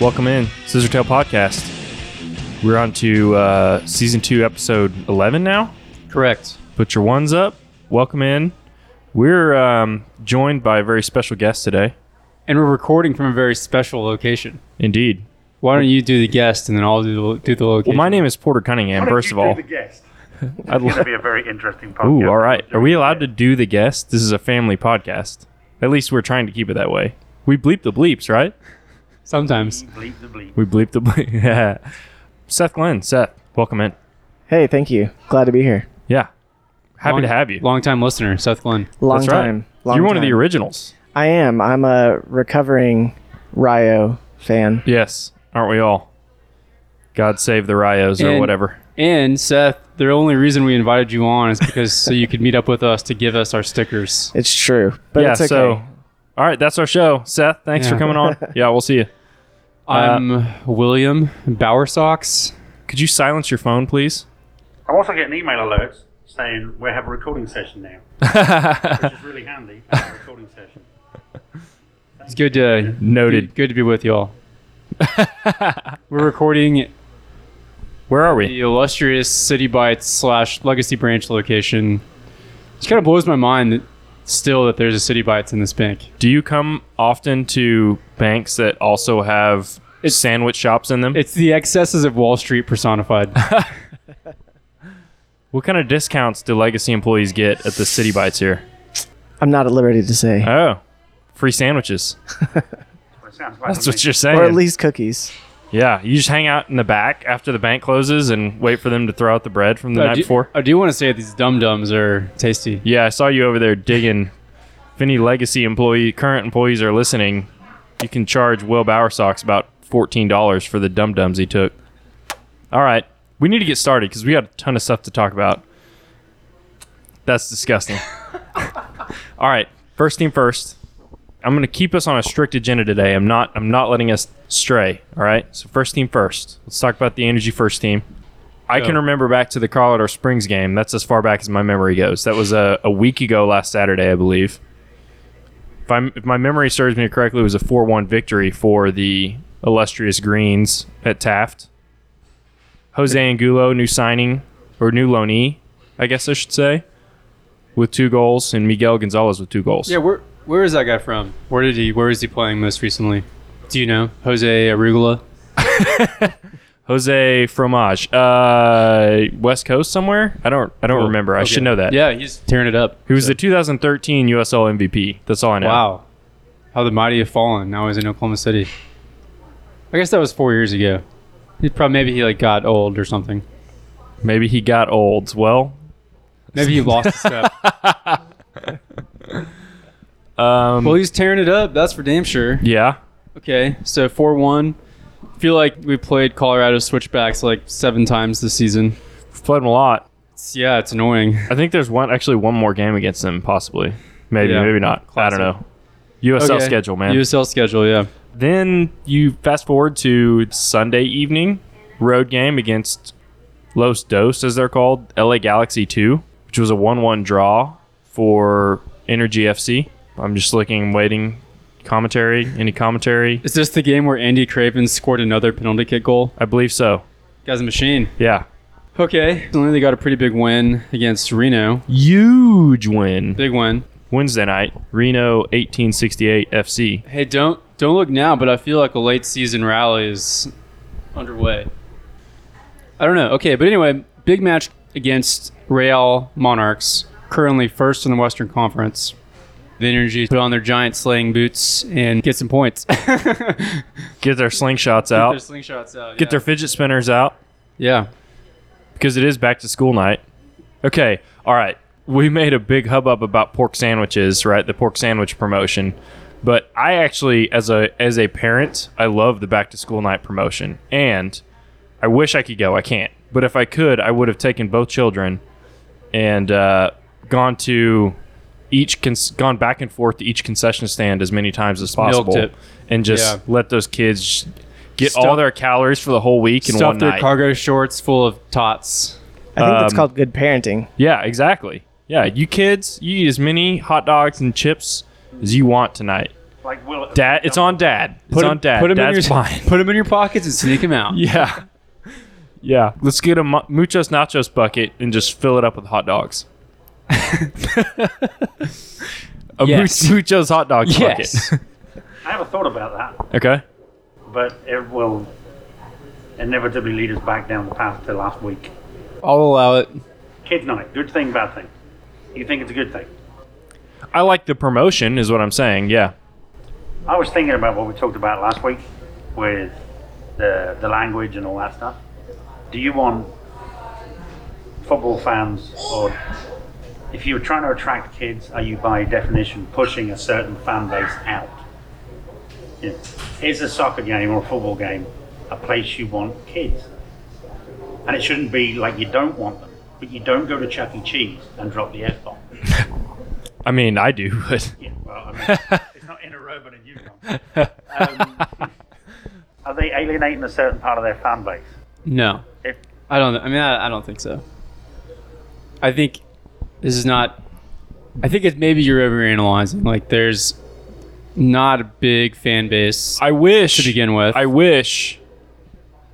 Welcome in, Scissortail Podcast. We're on to uh, season two, episode 11 now. Correct. Put your ones up. Welcome in. We're um, joined by a very special guest today. And we're recording from a very special location. Indeed. Why don't you do the guest and then I'll do the, do the location? Well, my name is Porter Cunningham, Why don't first you of all. do the guest. I'd It's going to be a very interesting podcast. Ooh, all right. Are we allowed to do the guest? This is a family podcast. At least we're trying to keep it that way. We bleep the bleeps, right? Sometimes. bleep the bleep? We bleep the bleep. Yeah. Seth Glenn, Seth, welcome in. Hey, thank you. Glad to be here. Yeah. Happy Long- to have you. Long time listener, Seth Glenn. Long That's right. time. Long You're one of the originals. I am. I'm a recovering Rayo fan. Yes, aren't we all? God save the Rayos or And- whatever. And Seth, the only reason we invited you on is because so you could meet up with us to give us our stickers. It's true, but yeah, it's okay. so all right, that's our show. Seth, thanks for coming on. Yeah, we'll see you. Uh, I'm William Bowersocks. Could you silence your phone, please? I'm also getting email alerts saying we have a recording session now, which is really handy. Have a recording session. It's good to Noted. Good to be with y'all. We're recording Where are we? the illustrious City Bites slash Legacy Branch location. It kind of blows my mind that still that there's a City Bites in this bank. Do you come often to banks that also have sandwich shops in them? It's the excesses of Wall Street personified. what kind of discounts do legacy employees get at the City Bites here? I'm not at liberty to say, Oh, free sandwiches. Well, it sounds like That's what you're saying. or at least cookies. yeah, you just hang out in the back after the bank closes and wait for them to throw out the bread from the I night do, before. I do want to say these dum dums are tasty. Yeah, I saw you over there digging. If any legacy employee, current employees are listening, you can charge Will Bowersocks about fourteen dollars for the dum dums he took. All right, we need to get started because we got a ton of stuff to talk about. That's disgusting. All right, first thing first. I'm going to keep us on a strict agenda today. I'm not. I'm not letting us stray. All right. So first team first. Let's talk about the Energy First team. I can remember back to the Colorado Springs game. That's as far back as my memory goes. That was a, a week ago last Saturday, I believe. If, I'm, if my memory serves me correctly, it was a 4 1 victory for the illustrious Greens at Taft. Jose Angulo, new signing, or new loanee, I guess I should say, with two goals, and Miguel Gonzalez with two goals. Yeah, where where is that guy from? Where did he? Where is he playing most recently? Do you know Jose Arugula? Jose Fromage, uh, West Coast somewhere. I don't. I don't remember. I Okay. should know that. Yeah, he's tearing it up. He was the 2013 USL MVP. That's all I know. Wow, how the mighty have fallen. Now he's in Oklahoma City. I guess that was four years ago. He probably maybe he like got old or something. Maybe he got old. Well, Maybe he lost a step. um, Well, he's tearing it up. That's for damn sure. yeah. Okay, so four one. Feel like we played Colorado switchbacks like seven times this season. We've played him a lot. It's, yeah, it's annoying. I think there's one, actually, one more game against them, possibly. Maybe, Yeah. maybe not. I don't know. USL Okay. schedule, man. USL schedule, yeah. then you fast forward to Sunday evening road game against Los Dos, as they're called, LA Galaxy 2, which was a 1 1 draw for Energy FC. I'm just looking, waiting. Commentary? Any commentary? Is this the game where Andy Craven scored another penalty kick goal? I believe so. Guy's a machine. Yeah. Okay, only they got a pretty big win against Reno. Huge win. Big win. Wednesday night, Reno 1868 FC. Hey, don't don't look now, but I feel like a late season rally is underway. I don't know. Okay, but anyway, big match against Real Monarchs, currently first in the Western Conference. The Energy put on their giant slaying boots and get some points. Get their slingshots out. Get their slingshots out. Get yeah. their fidget spinners out. yeah. because it is back to school night. Okay, all right. We made a big hubbub about pork sandwiches, right? The pork sandwich promotion. But I actually, as a as a parent, I love the back to school night promotion, and I wish I could go. I can't, but if I could, I would have taken both children and uh, gone to each cons- gone back and forth to each concession stand as many times as possible, it. and just Yeah. let those kids get all their calories for the whole week in Stuff one their night. cargo shorts full of tots. I think that's Um, called good parenting. Yeah, exactly. Yeah, you kids, you eat as many hot dogs and chips as you want tonight. Like will Dad, it's on Dad. It's Put 'em- on Dad. Put them in your fine. put 'em in your pockets and sneak them out. Yeah. Yeah. Let's get a mu- muchos nachos bucket and just fill it up with hot dogs. a Yes. muchos hot dog Yes. bucket. I have a thought about that, okay. but it will inevitably lead us back down the path to last week. I'll allow it. Kids night, good thing, bad thing. You think it's a good thing? I like the promotion, is what I'm saying. Yeah. I was thinking about what we talked about last week with the the language and all that stuff. Do you want football fans, or if you're trying to attract kids, are you by definition pushing a certain fan base out? You know, is a soccer game or a football game a place you want kids? And it shouldn't be like you don't want them, but you don't go to Chuck E. Cheese and drop the F bomb. I mean, I do, but Yeah, well, I mean, it's not in a robot in Yukon. Um, are they alienating a certain part of their fan base? No, If, I don't. I mean, I, I don't think so. I think this is not. I think it's maybe you're overanalyzing. Like, there's not a big fan base I wish to begin with. I wish.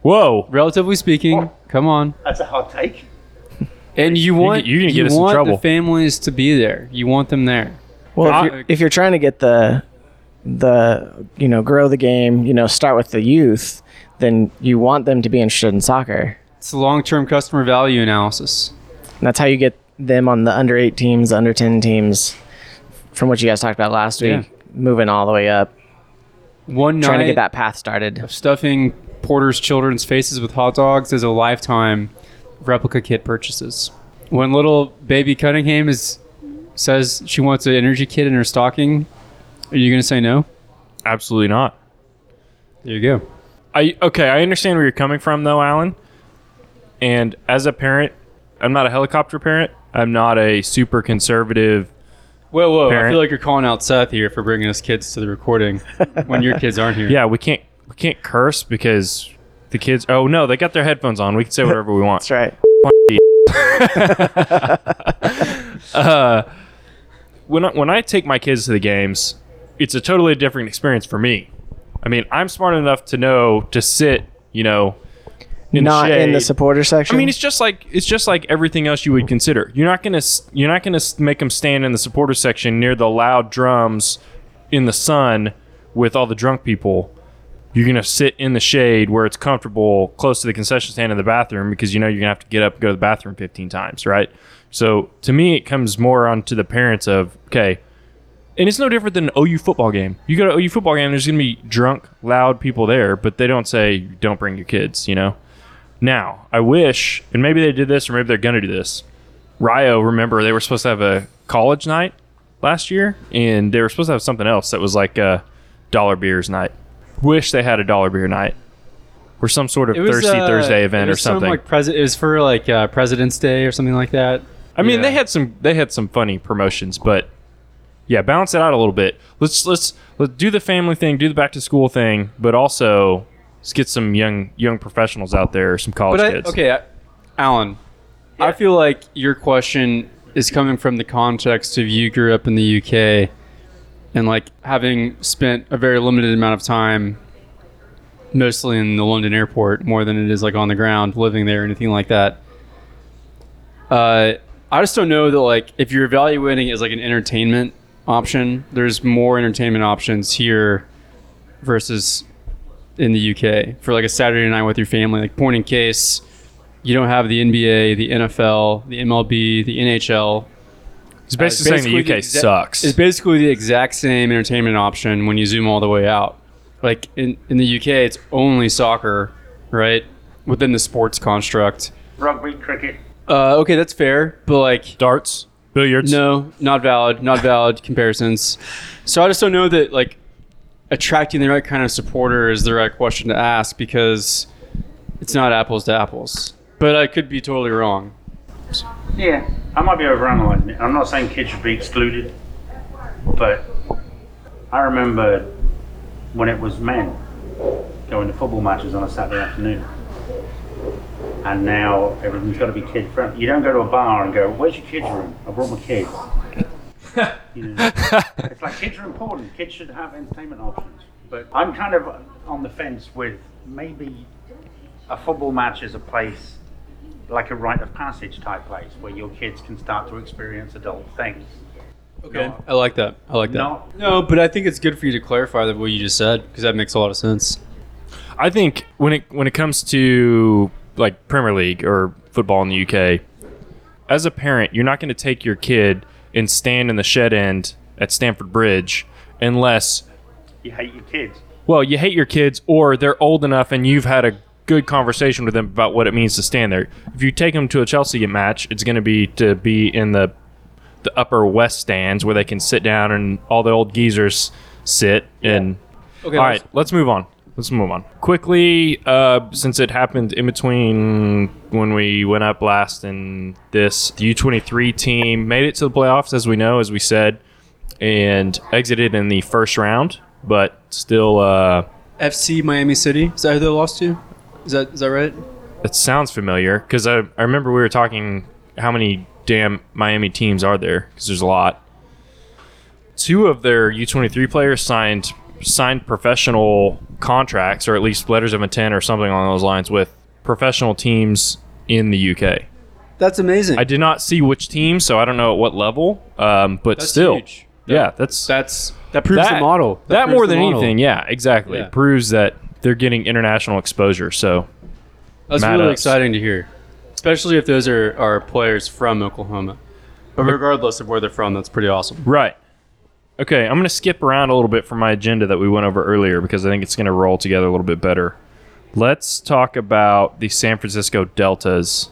Whoa. relatively speaking, come on. that's a hot take. And you want you're gonna get you us in want trouble. the families to be there. You want them there. Well, I- if you're, if you're trying to get the the you know grow the game, you know start with the youth, then you want them to be interested in soccer. It's a long-term customer value analysis. And that's how you get them on the under eight teams, under ten teams, from what you guys talked about last week, Yeah. moving all the way up, One trying to get that path started. of stuffing Porter's children's faces with hot dogs is a lifetime replica kit purchases. When little baby Cunningham is says she wants an energy kit in her stocking, are you going to say no? Absolutely not. There you go. I okay, I understand where you're coming from though, Alan. And as a parent, I'm not a helicopter parent. I'm not a super conservative. Whoa, whoa! I feel like you're calling out Seth here for bringing us kids to the recording when your kids aren't here. Yeah, we can't we can't curse because the kids. Oh no, they got their headphones on. We can say whatever we want. That's right. uh, when I, when I take my kids to the games, it's a totally different experience for me. I mean, I'm smart enough to know to sit, you know, in Not the in the supporter section. I mean, it's just like it's just like everything else you would consider. You're not gonna you're not gonna make them stand in the supporter section near the loud drums in the sun with all the drunk people. You're gonna sit in the shade where it's comfortable, close to the concession stand in the bathroom, because you know you're gonna have to get up and go to the bathroom 15 times, right? So to me, it comes more onto the parents of okay, and it's no different than an OU football game. You go to OU football game, there's gonna be drunk, loud people there, but they don't say don't bring your kids, you know. Now, I wish, and maybe they did this, or maybe they're going to do this. Rayo, remember, they were supposed to have a college night last year, and they were supposed to have something else that was like a dollar beers night. Wish they had a dollar beer night, or some sort of Thirsty uh, Thursday event or was some, something. like pres- it was for like uh, President's Day or something like that. I mean, Yeah. they had some they had some funny promotions, but yeah, balance it out a little bit. Let's let's let's do the family thing, do the back to school thing, but also let's get some young young professionals out there, some college But I, kids. okay, I- Alan, I feel like your question is coming from the context of you grew up in the UK and like having spent a very limited amount of time mostly in the London airport more than it is like on the ground living there or anything like that. Uh, I just don't know that like if you're evaluating it as like an entertainment option, there's more entertainment options here versus in the UK for like a Saturday night with your family. Like point in case, you don't have the NBA, the NFL, the MLB, the NHL. It's basically, saying the UK exa- sucks. It's basically the exact same entertainment option when you zoom all the way out. Like in, in the UK, it's only soccer, right? Within the sports construct. Rugby, cricket. Uh, okay, that's fair, but like Darts, billiards. no, not valid, not valid comparisons. So I just don't know that like attracting the right kind of supporter is the right question to ask because it's not apples to apples. But I could be totally wrong. Yeah, I might be overanalyzing it. I'm not saying kids should be excluded, but I remember when it was men going to football matches on a Saturday afternoon. And now everything's got to be kid friendly. You don't go to a bar and go, "Where's your kids' room? I brought my kids." You know, it's like kids are important. Kids should have entertainment options. But I'm kind of on the fence with maybe a football match is a place like a rite of passage type place where your kids can start to experience adult things. Okay. Not- I like that. I like that. No. No, but I think it's good for you to clarify that what you just said because that makes a lot of sense. I think when it when it comes to like Premier League or football in the UK, as a parent, you're not going to take your kid and stand in the shed end at Stamford Bridge unless You hate your kids. well, you hate your kids or they're old enough and you've had a good conversation with them about what it means to stand there. If you take them to a Chelsea match, it's going to be to be in the the upper west stands where they can sit down and all the old geezers sit and Okay. all right, let's move on. Let's move on quickly. Uh, since it happened in between when we went up last and this, the U twenty three team made it to the playoffs, as we know, as we said, and exited in the first round, but still, uh, FC Miami City. Is that who they lost to? Is that is that right? it sounds familiar because I, I remember we were talking how many damn Miami teams are there because there's a lot. Two of their U twenty three players signed signed professional contracts or at least letters of intent or something along those lines with professional teams in the UK. That's amazing. I did not see which team, so I don't know at what level. Um, but That's still, huge. yeah, that's That's that proves the model. That, proves more than model. anything, yeah, exactly. Yeah. It proves that they're getting international exposure. So That's Mad really us. exciting to hear, especially if those are, are players from Oklahoma. But regardless of where they're from, that's pretty awesome. Right. Okay, I'm going to skip around a little bit from my agenda that we went over earlier because I think it's going to roll together a little bit better. Let's talk about the San Francisco Deltas,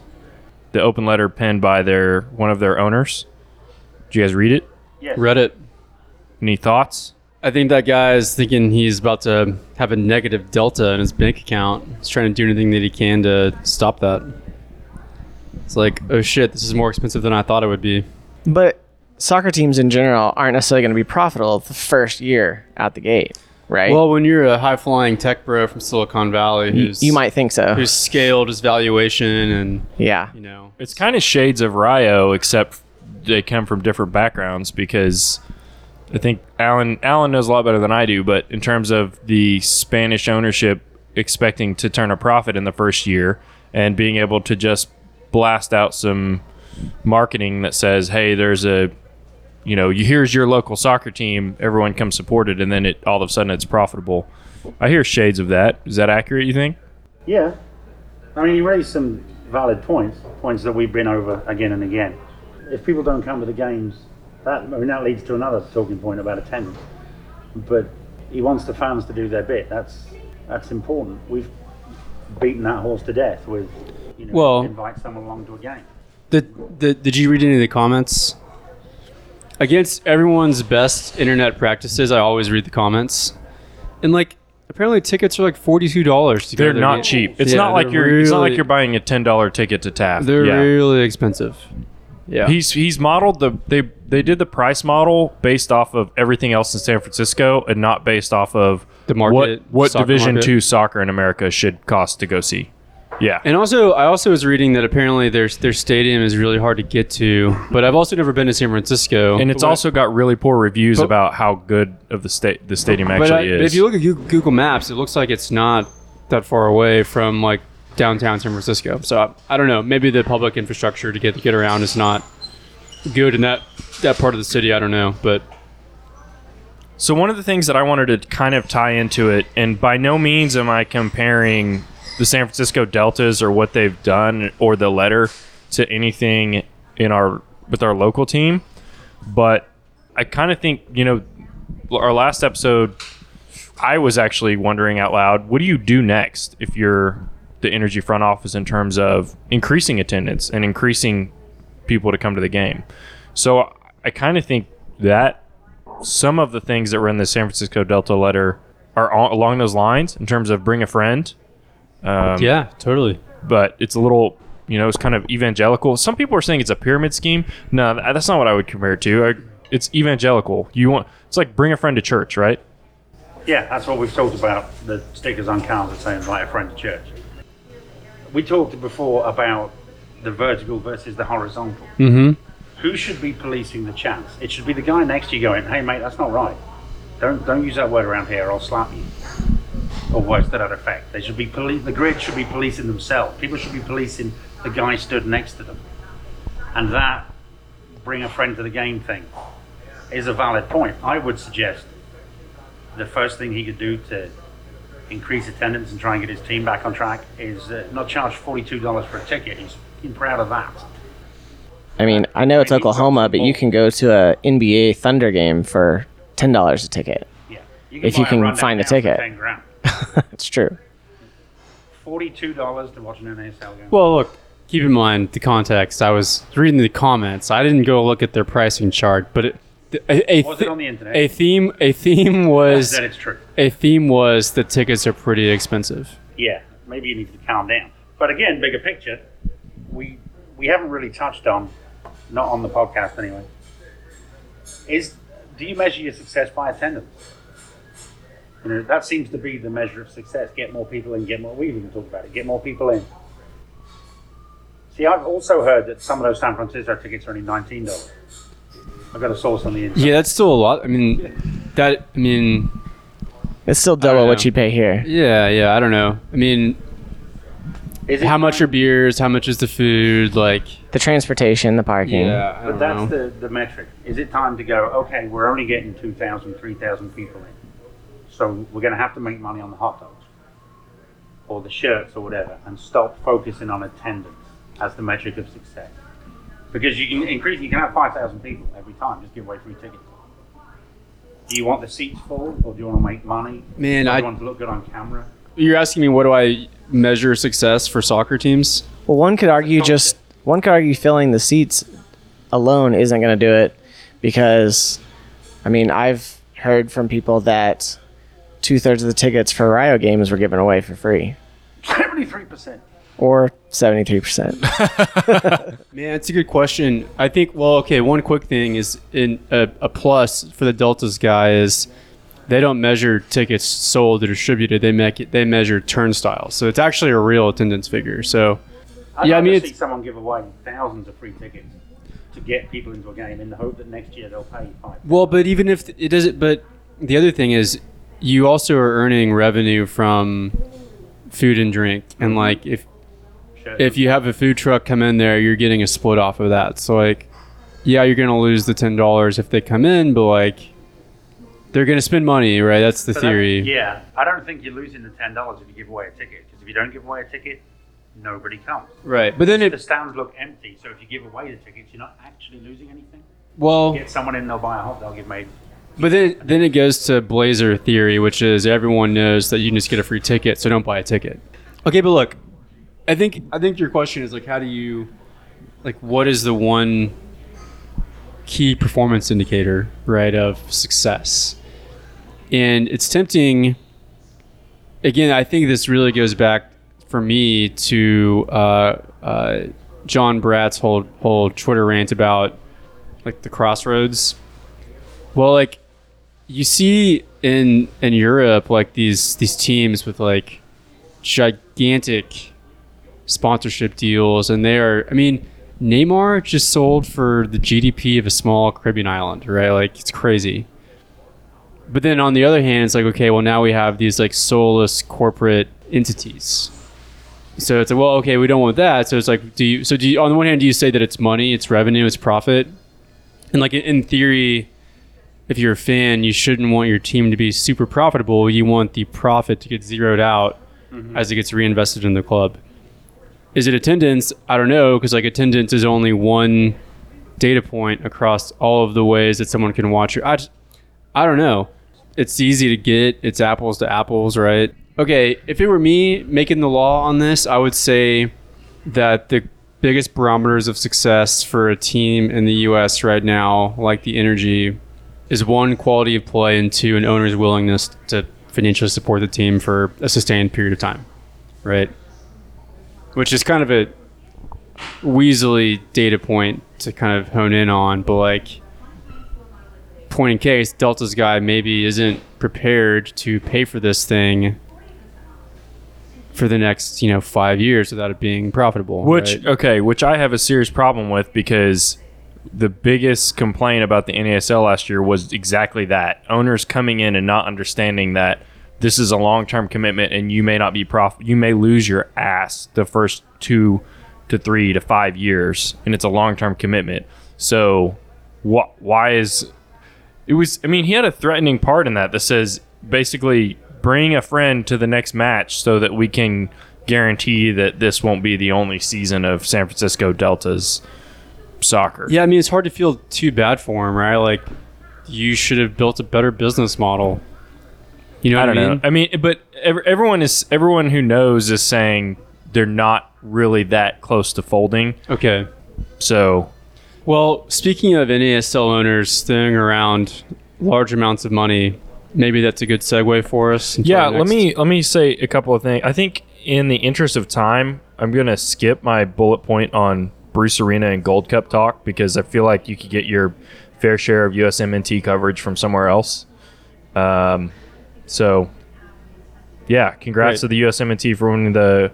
the open letter penned by their one of their owners. Did you guys read it? Yes. Read it. Any thoughts? I think that guy is thinking he's about to have a negative delta in his bank account. He's trying to do anything that he can to stop that. It's like, oh shit, this is more expensive than I thought it would be. But soccer teams in general aren't necessarily going to be profitable the first year out the gate, right? Well, when you're a high flying tech bro from Silicon Valley you, who's you might think so. who's scaled his valuation and Yeah. you know It's kind of shades of Rayo, except they come from different backgrounds because I think Alan Alan knows a lot better than I do. But in terms of the Spanish ownership expecting to turn a profit in the first year and being able to just blast out some marketing that says, "Hey, there's a you know, you here's your local soccer team, everyone comes support it," and then it all of a sudden it's profitable. I hear shades of that. Is that accurate? You think? Yeah. I mean, you raised some valid points, points that we've been over again and again. If people don't come to the games, that I mean that leads to another talking point about attendance. But he wants the fans to do their bit. That's that's important. We've beaten that horse to death with, you know, Well- invite someone along to a game. the, the did you read any of the comments against everyone's best internet practices i always read the comments and like apparently tickets are like $42 to go They're to not the- cheap. It's Yeah, not like they're you're. it's not like really- you're buying a ten dollar ticket to Taft. they're yeah. really expensive yeah He's he's modeled the they they did the price model based off of everything else in San Francisco and not based off of The market, what what soccer Division market. two soccer in America should cost to go see. Yeah, and also i also was reading that apparently their their stadium is really hard to get to but i've also never been to san francisco. And it's But- also got really poor reviews But- about how good of the state the stadium actually I- but is. if you look at google maps it looks like it's not that far away from like downtown san francisco. So i, I don't know. Maybe the public infrastructure to get get around is not good in that that part of the city. I don't know but So one of the things that I wanted to kind of tie into it, and by no means am I comparing the San Francisco Deltas or what they've done or the letter to anything in our with our local team, but I kind of think you know our last episode. I was actually wondering out loud, what do you do next if you're the energy front office in terms of increasing attendance and increasing people to come to the game? So I kind of think that some of the things that were in the San Francisco Delta letter are along those lines in terms of bring a friend. Um, yeah totally But it's a little, you know, it's kind of evangelical. Some people are saying it's a pyramid scheme. No, that's not what I would compare it to. I, it's evangelical. You want it's like bring a friend to church, right? Yeah, that's what we've talked about. The stickers on cars that say invite a friend to church. We talked before about the vertical versus the horizontal. mm-hmm who should be policing the chance? It should be the guy next to you going, "Hey, mate, that's not right. Don't don't use that word around here, or I'll slap you." Or words to that effect. They should be poli- The grid should be policing themselves. People should be policing the guy stood next to them, and that bring a friend to the game thing is a valid point. I would suggest the first thing he could do to increase attendance and try and get his team back on track is uh, not charge forty-two dollars for a ticket. He's proud of that. I mean, I know it's Oklahoma, but you can go to a NBA Thunder game for ten dollars a ticket. Yeah, If you can find a ticket. ten grand. it's true. Forty-two dollars to watch an NASL game. Well, look, keep in mind the context. I was reading the comments. I didn't go look at their pricing chart, but it, a, a, was thi- it on the internet? a theme a theme was that it's true. a theme was the tickets are pretty expensive. Yeah, maybe you need to calm down. But again, bigger picture, we we haven't really touched on, not on the podcast anyway. Is do you measure your success by attendance? You know, that seems to be the measure of success. Get more people in, get more. We've even talked about it. Get more people in. See, I've also heard that some of those San Francisco tickets are only nineteen dollars. I've got a source on the internet. Yeah, that's still a lot. I mean, that I mean, It's still double what you pay here. yeah, yeah. I don't know. I mean, Is it how much are beers? How much is the food? Like, The transportation, the parking. yeah, I But don't that's know. the, the metric. Is it time to go, okay, we're only getting 2,000, 3,000 people in. So we're going to have to make money on the hot dogs or the shirts or whatever and stop focusing on attendance as the metric of success. Because you can increase, you can have 5,000 people every time, just give away free tickets. Do you want the seats full or do you want to make money? Man, do I- you want to look good on camera? You're asking me what do I measure success for soccer teams? Well, one could argue just one could argue filling the seats alone isn't going to do it because, I mean, I've heard from people that two thirds of the tickets for Rayo games were given away for free, 73%. or seventy three percent. Man, it's a good question. I think. Well, okay. One quick thing is in a, a plus for the Deltas guy is they don't measure tickets sold or distributed. They make it. They measure turnstiles. So it's actually a real attendance figure. So I'd Yeah, I mean, to it's- see someone give away thousands of free tickets to get people into a game in the hope that next year they'll pay five. well, but even if it doesn't, but the other thing is you also are earning revenue from food and drink, and like if if you have a food truck come in there, you're getting a split off of that. So like, yeah, you're gonna lose the ten dollars if they come in, but like, they're gonna spend money, right? That's the So that- theory. yeah, I don't think you're losing the ten dollars if you give away a ticket because if you don't give away a ticket, nobody comes. Right, but then if The stands look empty, so if you give away the tickets, you're not actually losing anything. well, Get someone in, they'll buy a hot dog. You've made but then then it goes to Blazer theory, which is everyone knows that you can just get a free ticket, so don't buy a ticket. Okay, but look, I think I think your question is like, how do you, like, what is the one key performance indicator, right, of success? And it's tempting. Again, I think this really goes back for me to uh, uh, John Bratt's whole whole Twitter rant about like the crossroads. Well, like you see in in Europe, like these these teams with like gigantic sponsorship deals, and they are. I mean, Neymar just sold for the GDP of a small Caribbean island, right? Like it's crazy. But then on the other hand, it's like okay, well now we have these like soulless corporate entities. So it's like, well, okay, we don't want that. So it's like, do you? So do you? On the one hand, do you say that it's money, it's revenue, it's profit, and like in- in theory, if you're a fan, you shouldn't want your team to be super profitable. You want the profit to get zeroed out mm-hmm. as it gets reinvested in the club. Is it attendance? I don't know because like attendance is only one data point across all of the ways that someone can watch your. I, just, I don't know. It's easy to get. It's apples to apples, right? Okay, if it were me making the law on this, I would say that the biggest barometers of success for a team in the U.S. right now, like the energy, is one quality of play and two an owner's willingness to financially support the team for a sustained period of time, right? Which is kind of a weaselly data point to kind of hone in on, but like point in case, Delta's guy maybe isn't prepared to pay for this thing for the next, you know, five years without it being profitable. Which right? okay, which I have a serious problem with because the biggest complaint about the NASL last year was exactly that owners coming in and not understanding that this is a long term commitment and you may not be prof you may lose your ass the first two to three to five years and it's a long term commitment. So wh- why is it was I mean he had a threatening part in that that says basically bring a friend to the next match so that we can guarantee that this won't be the only season of San Francisco Delta's soccer. Yeah, I mean, it's hard to feel too bad for him, right? Like, you should have built a better business model. You know I what don't I mean? know. I mean, but ev- everyone is everyone who knows is saying they're not really that close to folding. Okay. So Well, speaking of NASL owners throwing around large amounts of money, maybe that's a good segue for us. yeah, let me let me say a couple of things. I think in the interest of time, I'm gonna skip my bullet point on Bruce Arena and Gold Cup talk because I feel like you could get your fair share of USMNT coverage from somewhere else. Um, so yeah, congrats Great. to the USMNT for winning the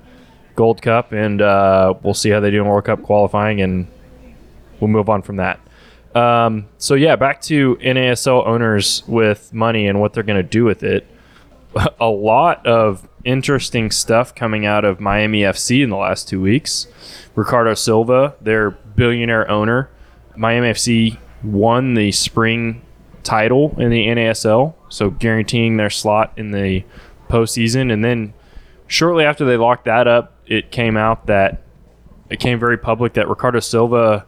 Gold Cup, and uh, we'll see how they do in World Cup qualifying, and we'll move on from that. Um, so yeah, back to NASL owners with money and what they're going to do with it. A lot of interesting stuff coming out of Miami FC in the last two weeks. Ricardo Silva, their billionaire owner, Miami FC won the spring title in the NASL, so guaranteeing their slot in the postseason. And then shortly after they locked that up, it came out that it came very public that Ricardo Silva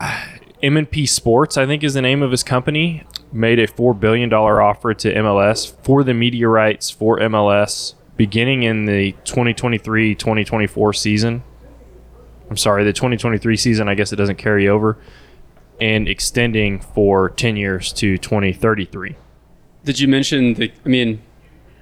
M&P Sports, I think is the name of his company, made a $4 billion offer to MLS for the media rights for MLS beginning in the 2023 2024 season. I'm sorry, the 2023 season, I guess it doesn't carry over, and extending for 10 years to 2033. Did you mention the? I mean,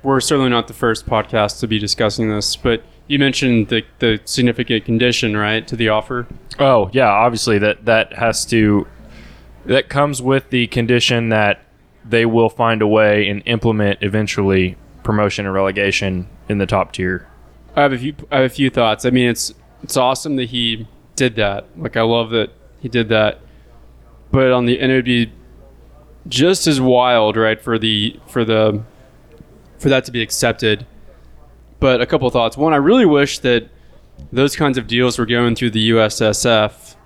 we're certainly not the first podcast to be discussing this, but you mentioned the the significant condition, right, to the offer. Oh yeah, obviously that that has to that comes with the condition that they will find a way and implement eventually promotion and relegation in the top tier. I have a few. I have a few thoughts. I mean, it's it's awesome that he did that. Like, I love that he did that. But on the and it would be just as wild, right, for the for the for that to be accepted. But a couple thoughts. One, I really wish that those kinds of deals were going through the USSF,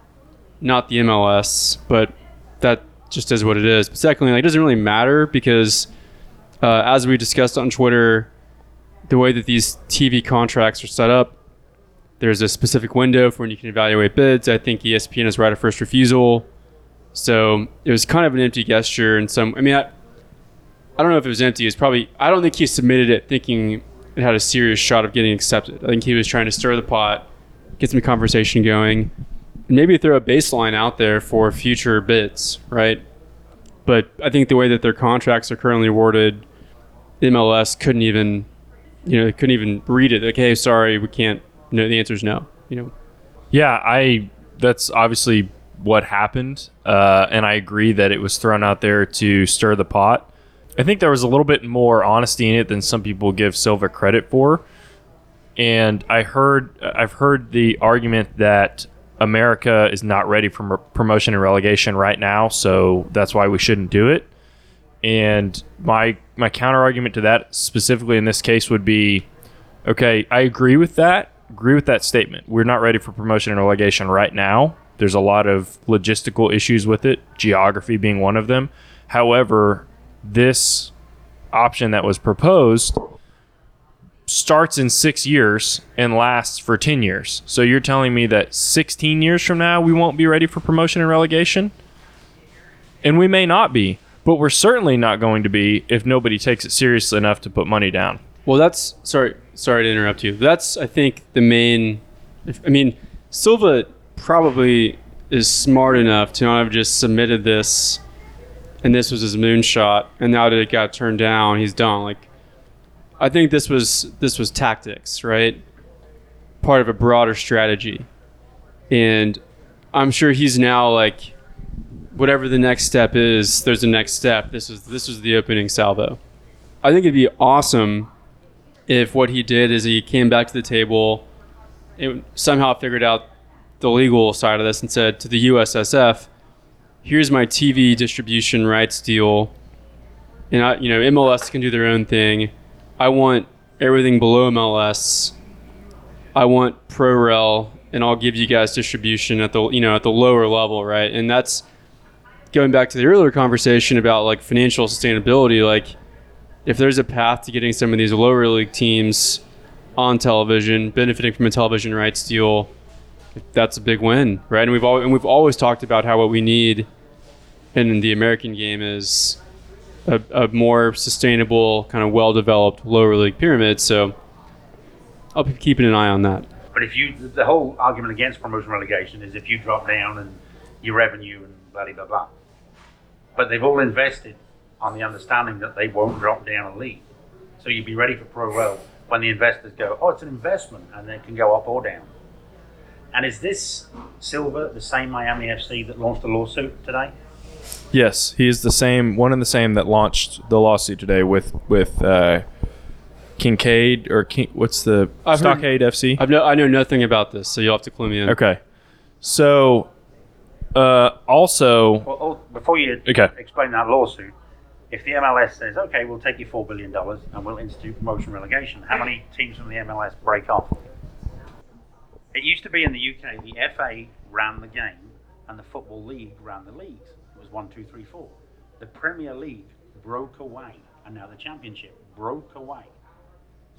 not the MLS. But that just is what it is. But secondly, like, it doesn't really matter because, uh, as we discussed on Twitter, the way that these TV contracts are set up, there's a specific window for when you can evaluate bids. I think ESPN has right of first refusal. So it was kind of an empty gesture. And some, I mean, I, I don't know if it was empty. It was probably, I don't think he submitted it thinking it had a serious shot of getting accepted. I think he was trying to stir the pot, get some conversation going, and maybe throw a baseline out there for future bids, right? But I think the way that their contracts are currently worded, MLS couldn't even, you know, couldn't even read it. Like, hey, sorry, we can't. No, the answer is no. You know, Yeah, I that's obviously what happened, uh, and I agree that it was thrown out there to stir the pot. I think there was a little bit more honesty in it than some people give Silva credit for. And I heard I've heard the argument that America is not ready for promotion and relegation right now, so that's why we shouldn't do it. And my my counter argument to that specifically in this case would be okay, I agree with that. Agree with that statement. We're not ready for promotion and relegation right now. There's a lot of logistical issues with it, geography being one of them. However, this option that was proposed starts in six years and lasts for 10 years. So you're telling me that 16 years from now, we won't be ready for promotion and relegation? And we may not be, but we're certainly not going to be if nobody takes it seriously enough to put money down. Well, that's sorry. Sorry to interrupt you. That's I think the main. If, I mean, Silva probably is smart enough to not have just submitted this, and this was his moonshot, and now that it got turned down, he's done. Like, I think this was this was tactics, right? Part of a broader strategy, and I'm sure he's now like, whatever the next step is, there's a next step. This is this was the opening salvo. I think it'd be awesome if what he did is he came back to the table and somehow figured out the legal side of this and said to the USSF, "Here's my TV distribution rights deal, and I, you know, MLS can do their own thing. I want everything below MLS. I want ProRel, and I'll give you guys distribution at the you know at the lower level, right? And that's going back to the earlier conversation about like financial sustainability. Like, if there's a path to getting some of these lower league teams on television, benefiting from a television rights deal, that's a big win, right? And we've always, and we've always talked about how what we need in the American game is a, a more sustainable, kind of well-developed lower league pyramid. So I'll be keeping an eye on that. But if you, the whole argument against promotion relegation is if you drop down and your revenue and blah blah blah. But they've all invested on the understanding that they won't drop down a league. So you'd be ready for pro well when the investors go, oh, it's an investment, and it can go up or down. And is this Silva the same Miami FC that launched the lawsuit today? Yes, he is the same one and the same that launched the lawsuit today with with uh, Kincaid or King, what's the I've heard- Stockade FC? I've no, I know nothing about this, so you'll have to clue me in. Okay, so uh, also Well, oh, before you Okay. explain that lawsuit, if the MLS says, okay, we'll take you $4 billion and we'll institute promotion relegation, how many teams from the MLS break off? It used to be in the UK, the FA ran the game and the Football League ran the leagues. It was one, two, three, four. The Premier League broke away and now the Championship broke away.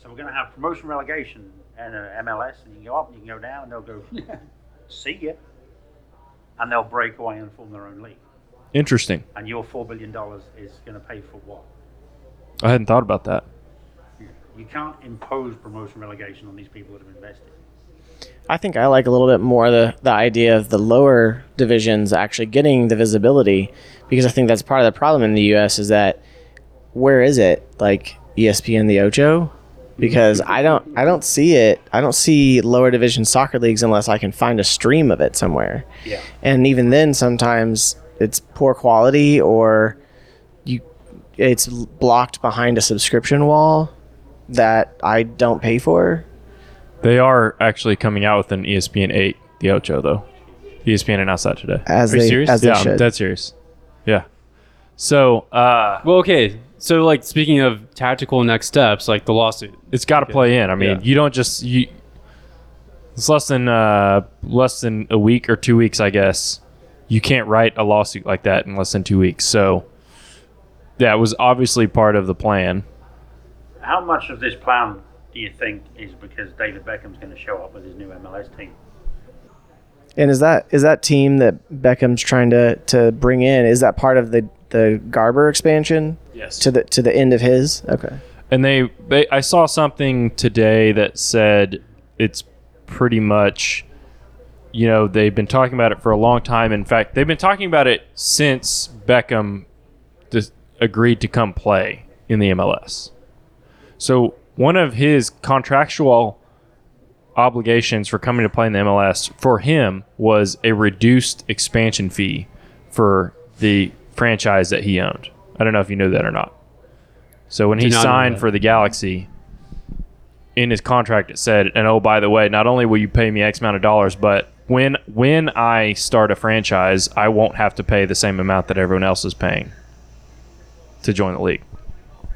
So we're going to have promotion relegation and uh, MLS and you can go up and you can go down and they'll go, see ya. And they'll break away and form their own league interesting. and your four billion dollars is going to pay for what? I hadn't thought about that. You can't impose promotion relegation on these people that have invested. I think I like a little bit more the the idea of the lower divisions actually getting the visibility because I think that's part of the problem in the U.S. is that where is it like ESPN the Ocho? Because I don't I don't see it. I don't see lower division soccer leagues unless I can find a stream of it somewhere. Yeah. And even then, sometimes it's poor quality or you it's blocked behind a subscription wall that I don't pay for. They are actually coming out with an ESPN eight, the Ocho though. ESPN announced that today. As Are you they serious? as they yeah, I'm dead serious. Yeah. So uh, Well, okay. So, like, speaking of tactical next steps, like the lawsuit. it's got to Okay. play in. I mean, Yeah. you don't just you. It's less than uh, less than a week or two weeks, I guess. You can't write a lawsuit like that in less than two weeks. So that was obviously part of the plan. How much of this plan do you think is because David Beckham's going to show up with his new MLS team? And is that is that team that Beckham's trying to to bring in? Is that part of the the Garber expansion Yes. to the to the end of his? Okay. and they, they I saw something today that said it's pretty much you know they've been talking about it for a long time in fact they've been talking about it since Beckham dis- agreed to come play in the MLS so one of his contractual obligations for coming to play in the MLS for him was a reduced expansion fee for the franchise that he owned I don't know if you knew that or not so when he Did not know signed that. for the Galaxy, in his contract it said, and oh by the way, not only will you pay me X amount of dollars, but when when I start a franchise, I won't have to pay the same amount that everyone else is paying to join the league.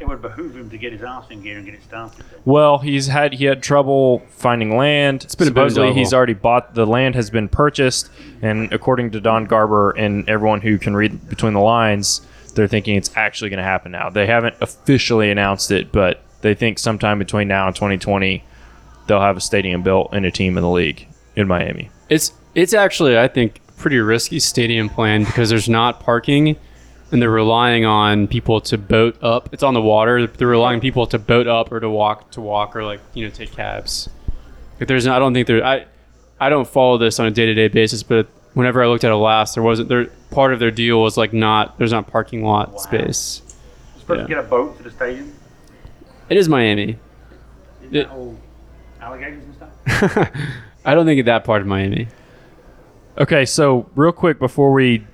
It would behoove him to get his ass in gear and get it started. Well, he's had he had trouble finding land. It's been a Supposedly, boondoggle. he's already bought the land has been purchased, and according to Don Garber and everyone who can read between the lines, they're thinking it's actually going to happen now. They haven't officially announced it, but they think sometime between now and 2020, they'll have a stadium built and a team in the league in Miami. It's it's actually I think pretty risky stadium plan because there's not parking, and they're relying on people to boat up. It's on the water. They're relying on people to boat up or to walk to walk or like you know take cabs. Like there's I don't think there I I don't follow this on a day to day basis, but whenever I looked at it last, there wasn't there part of their deal was like not there's not parking lot space. You're supposed Yeah. to get a boat to the stadium. It is Miami. Isn't It- that all alligators and stuff? I don't think of that part of Miami. Okay, so real quick before we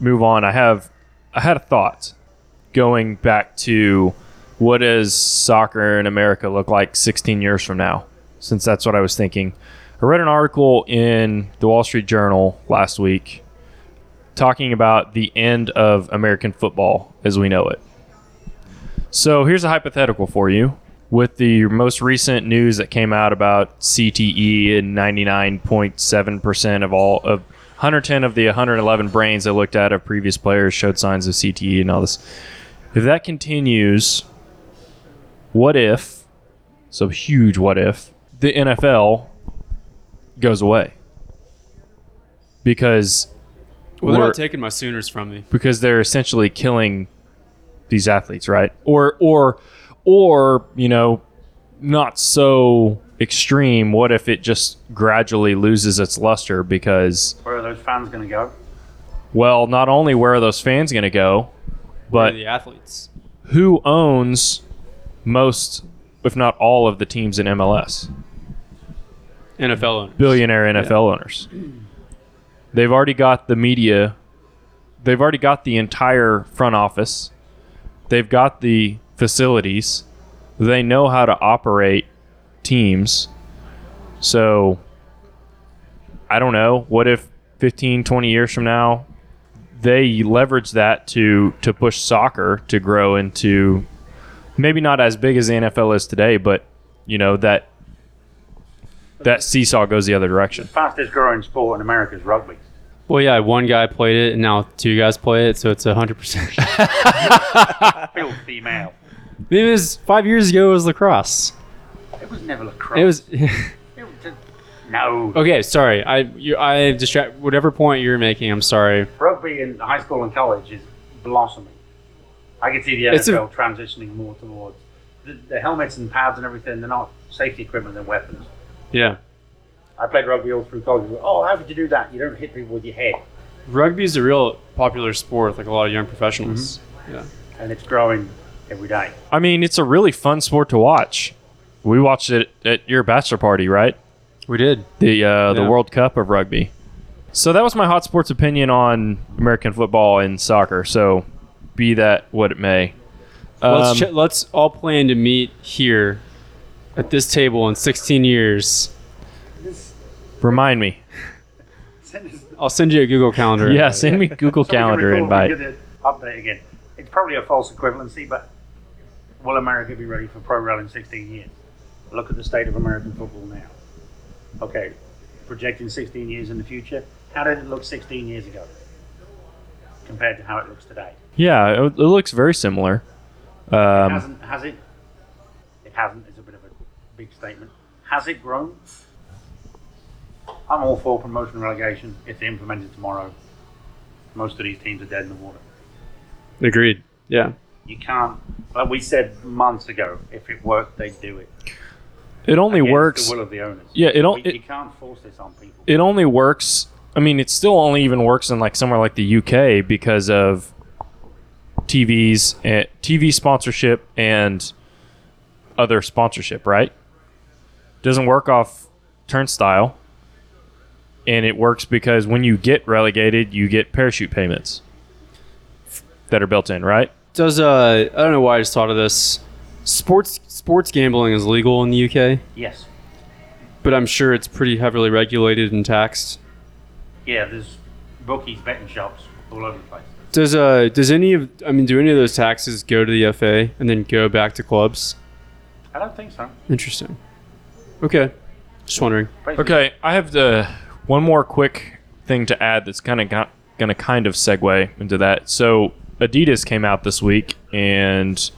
move on, I have I had a thought going back to what does soccer in America look like 16 years from now? Since that's what I was thinking. I read an article in the Wall Street Journal last week talking about the end of American football as we know it. So here's a hypothetical for you. With the most recent news that came out about CTE and 99.7% of all of 110 of the 111 brains they looked at of previous players showed signs of CTE and all this. If that continues, what if, so huge what if, the NFL goes away? Because Well, they're we're- not taking my Sooners from me. because they're essentially killing these athletes, right? Or or or you know, not so extreme. What if it just gradually loses its luster because Where are those fans going to go? well, not only where are those fans going to go, but the athletes. who owns most, if not all, of the teams in MLS? NFL owners. billionaire NFL owners. They've already got the media. They've already got the entire front office. They've got the facilities. They know how to operate teams. So I don't know. What if 15, 20 years from now they leverage that to to push soccer to grow into maybe not as big as the NFL is today, but you know that that seesaw goes the other direction. Fastest growing sport in America is rugby. Well, yeah, one guy played it, and now two guys play it, so it's hundred percent. Filthy male. It was five years ago. It was lacrosse. It was never lacrosse. It was. It was just- no. okay, sorry. I you, I distract. Whatever point you're making, I'm sorry. Rugby in high school and college is blossoming. I can see the It's a- NFL transitioning more towards the, the helmets and pads and everything. They're not safety equipment; they're weapons. Yeah, I played rugby all through college. Oh, how could you do that? You don't hit people with your head, rugby is a real popular sport with like a lot of young professionals. Yeah. and it's growing every day. I mean, it's a really fun sport to watch. We watched it at your bachelor party, right? We did. The uh, the World Cup of rugby. So that was my hot sports opinion on American football and soccer. So be that what it may. let's Um, ch- let's all plan to meet here at this table in 16 years. remind me. I'll send you a Google calendar. Yeah, send me Google So we can Calendar record- invite. get the Update again. It's probably a false equivalency, but will America be ready for pro rel in 16 years? Look at the state of American football now. Okay, projecting 16 years in the future. How did it look 16 years ago compared to how it looks today? Yeah, it, it looks very similar. It Um, hasn't, has it? It hasn't. Is a bit of a big statement. Has it grown? I'm all for promotion and relegation It's implemented tomorrow. Most of these teams are dead in the water. Agreed. Yeah. You can't, like we said months ago, if it worked, they'd do it. it only Against works. The will of the owners. Yeah, it it- you can't force this on people. it only works. I mean, it still only even works in like somewhere like the UK because of TVs and eh, TV sponsorship and other sponsorship, right? Doesn't work off turnstile, and it works because when you get relegated, you get parachute payments that are built in, right? Does uh I don't know why I just thought of this. Sports sports gambling is legal in the UK, Yes. but I'm sure it's pretty heavily regulated and taxed. Yeah. There's bookies, betting shops all over the place. Does uh does any of I mean do any of those taxes go to the FA and then go back to clubs? I don't think so. Interesting. Okay. Just wondering. Basically, Okay, I have the one more quick thing to add that's kind of got, gonna kind of segue into that. So Adidas came out this week and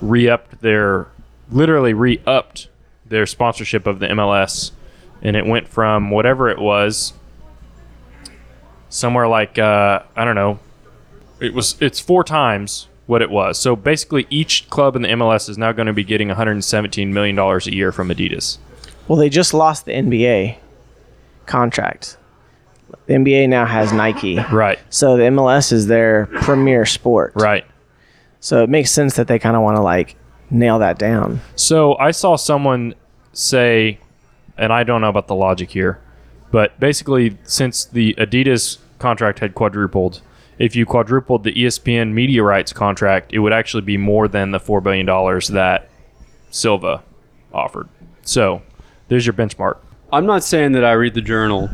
re-upped their literally re-upped their sponsorship of the MLS, and it went from whatever it was, somewhere like uh, I don't know, it was it's four times what it was. So basically, each club in the MLS is now going to be getting 117 million dollars a year from Adidas. Well, they just lost the NBA contract. The NBA now has Nike. Right, So the MLS is their premier sport. right. So it makes sense that they kind of want to like nail that down. So I saw someone say, and I don't know about the logic here, but basically, since the Adidas contract had quadrupled, if you quadrupled the ESPN media rights contract, it would actually be more than the $4 billion that Silva offered. So there's your benchmark. I'm not saying that I read the journal,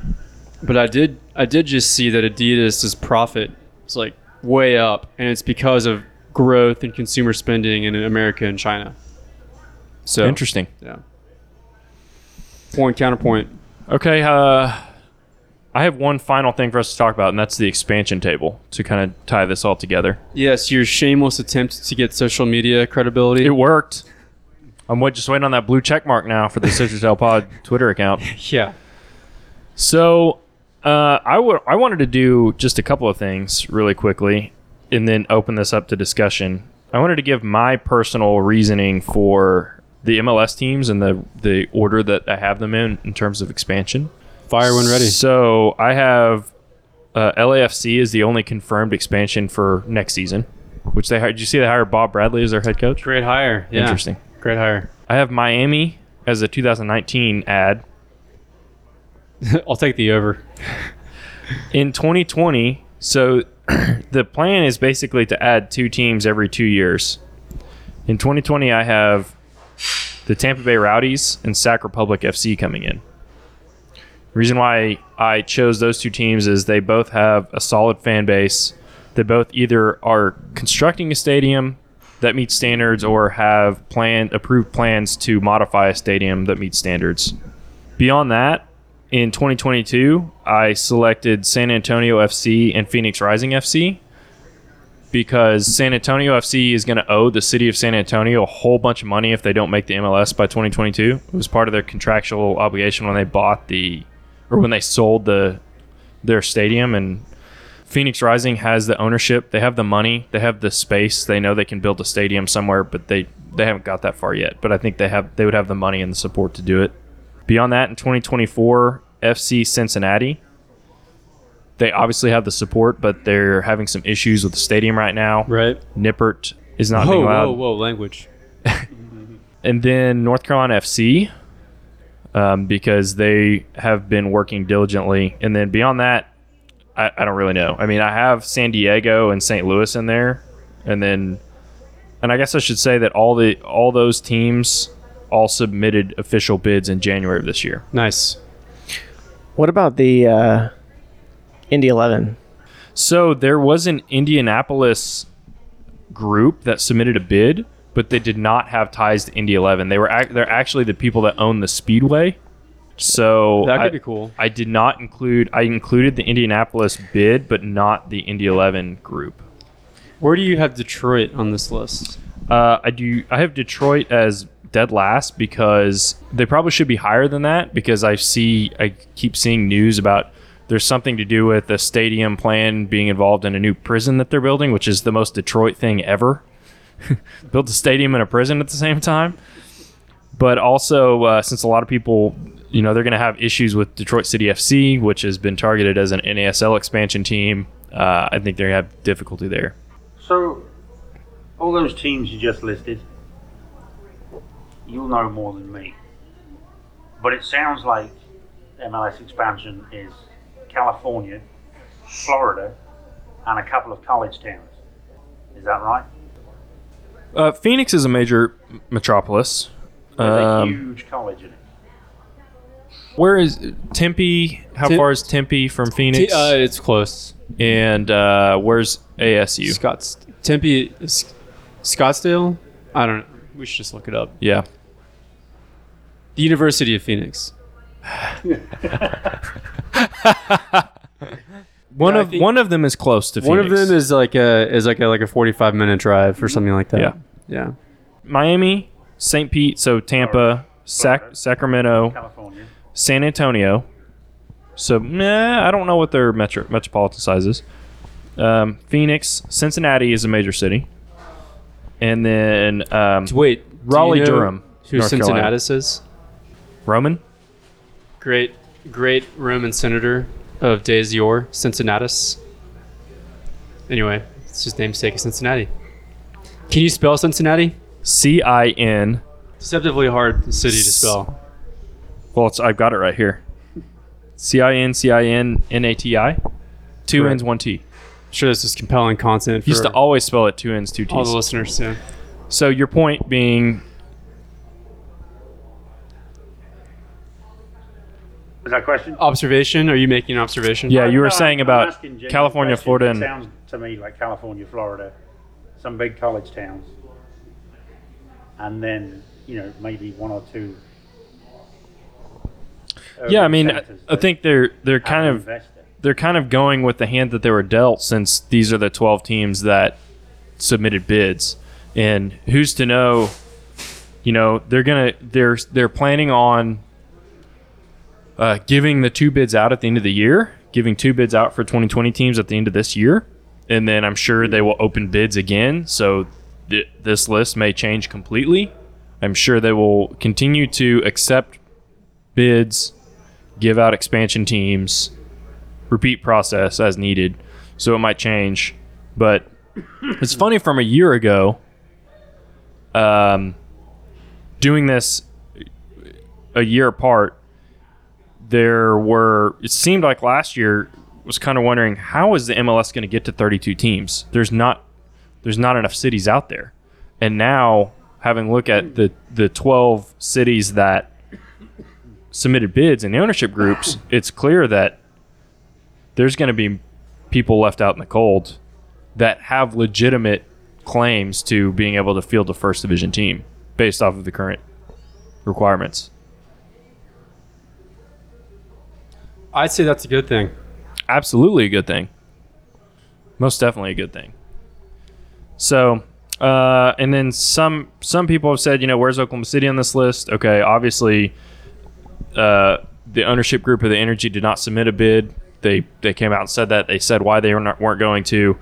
but I did I did just see that Adidas's profit is like way up, and it's because of growth in consumer spending in America and China. So Interesting. Yeah. Point counterpoint. Okay, uh, I have one final thing for us to talk about, and that's the expansion table to kind of tie this all together. Yes, your shameless attempt to get social media credibility. It worked. I'm wait, just waiting on that blue check mark now for the Tail Pod Twitter account. yeah. So, uh, I wa- I wanted to do just a couple of things really quickly, and then open this up to discussion. I wanted to give my personal reasoning for the MLS teams and the the order that I have them in in terms of expansion. Fire when ready. So I have uh, LAFC is the only confirmed expansion for next season, which they hired. Did you see they hired Bob Bradley as their head coach? Great hire. Yeah. Interesting. Great hire. I have Miami as a 2019 ad. I'll take the over. In 2020, so the plan is basically to add two teams every two years. In 2020, I have the Tampa Bay Rowdies and Sac Republic FC coming in. The reason why I chose those two teams is they both have a solid fan base. They both either are constructing a stadium that meets standards or have planned approved plans to modify a stadium that meets standards. Beyond that, in 2022, I selected San Antonio FC and Phoenix Rising FC because San Antonio FC is going to owe the city of San Antonio a whole bunch of money if they don't make the MLS by 2022. It was part of their contractual obligation when they bought the or when they sold the their stadium and Phoenix Rising has the ownership, they have the money, they have the space, they know they can build a stadium somewhere, but they they haven't got that far yet. But I think they have they would have the money and the support to do it. Beyond that, in 2024, FC Cincinnati. They obviously have the support, but they're having some issues with the stadium right now. Right. Nippert is not whoa, being allowed. whoa, whoa, language. And then North Carolina FC, um, because they have been working diligently. And then beyond that, I, I don't really know. I mean, I have San Diego and St. Louis in there, and then, and I guess I should say that all the all those teams all submitted official bids in January of this year. Nice. What about the uh, Indy 11? So there was an Indianapolis group that submitted a bid, but they did not have ties to Indy 11. They were ac- they're actually the people that own the Speedway. So That could I, be cool. I did not include. I included the Indianapolis bid, but not the Indy 11 group. Where do you have Detroit on this list? Uh, I do. I have Detroit as dead last because they probably should be higher than that because I see. I keep seeing news about there's something to do with the stadium plan being involved in a new prison that they're building, which is the most Detroit thing ever. Built a stadium and a prison at the same time. But also, uh, since a lot of people, you know, they're going to have issues with Detroit City FC, which has been targeted as an NASL expansion team. Uh, I think they have difficulty there. So, all those teams you just listed, you'll know more than me. But it sounds like MLS expansion is California, Florida, and a couple of college towns. Is that right? Uh, Phoenix is a major metropolis. There's a Um, huge college in it. Where is Tempe? How Tem- far is Tempe from Phoenix? T- uh, it's close. and uh, where's ASU? Scotts Tempe, S- Scottsdale. I don't know. We should just look it up. Yeah. The University of Phoenix. One Yeah, I of think- one of them is close to Phoenix. One of them is like a is like a like a forty five minute drive or something like that. Yeah. Yeah. Miami, St. Pete, so Tampa, Sac- Sacramento, California. San Antonio. So, nah, I don't know what their metro metropolitan size is. Um, Phoenix, Cincinnati is a major city, and then um, Wait, do you Raleigh, know Durham, Who North Carolina. Cincinnatus is? Roman. Great, great Roman senator of days yore, Cincinnatus. Anyway, it's his namesake of Cincinnati. Can you spell Cincinnati? C I N. Deceptively hard city to spell. Well, it's, I've got it right here. C I N C I N N A T I. Two Correct. N's, one T. sure this is compelling content for Used to always spell it two N's, two T's. all the T's. listeners. Yeah. So your point being, Was that question? Observation? Are you making an observation? Yeah, you were No, saying I'm about California, questions. Florida, It and sounds to me like California, Florida, some big college towns, and then you know maybe one or two. Yeah. I mean, I, I think they're they're kind of invested. they're kind of going with the hand that they were dealt since these are the 12 teams that submitted bids and who's to know you know they're gonna they're they're planning on uh, giving the two bids out at the end of the year giving two bids out for 2020 teams at the end of this year and then i'm sure they will open bids again so th- this list may change completely i'm sure they will continue to accept bids give out expansion teams repeat process as needed. So it might change. But it's funny from a year ago, um, doing this a year apart, there were, it seemed like last year was kind of wondering how is the MLS going to get to 32 teams? There's not, there's not enough cities out there. And now having a look at the, the 12 cities that submitted bids and the ownership groups, it's clear that there's going to be people left out in the cold that have legitimate claims to being able to field a first division team based off of the current requirements. I'd say that's a good thing. Absolutely a good thing. Most definitely a good thing. So, uh, and then some some people have said, you know, where's Oklahoma City on this list? Okay, obviously, uh, the ownership group of the Energy did not submit a bid. They they came out and said that. They said why they were not, weren't going to.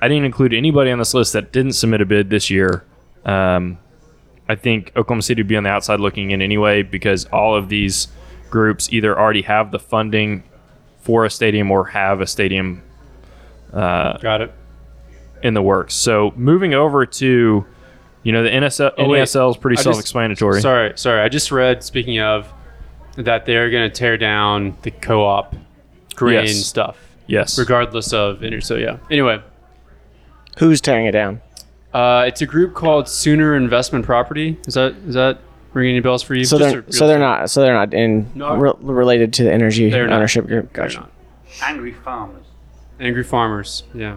I didn't include anybody on this list that didn't submit a bid this year. Um, I think Oklahoma City would be on the outside looking in anyway because all of these groups either already have the funding for a stadium or have a stadium Got it. in the works. So moving over to, you know, the NSL, Oh. NASL is pretty I self-explanatory. Sorry, sorry. I just read. Speaking of, that they're going to tear down the co-op grain Yes. stuff, yes. regardless of inter. So yeah. Anyway, Who's tearing it down? uh, it's a group called Sooner Investment Property. Is that is that ringing any bells for you? So Just they're a- so they're not so they're not in No. re- related to the energy They're not. ownership group. They're Gotcha. not. angry farmers. Angry farmers. Yeah.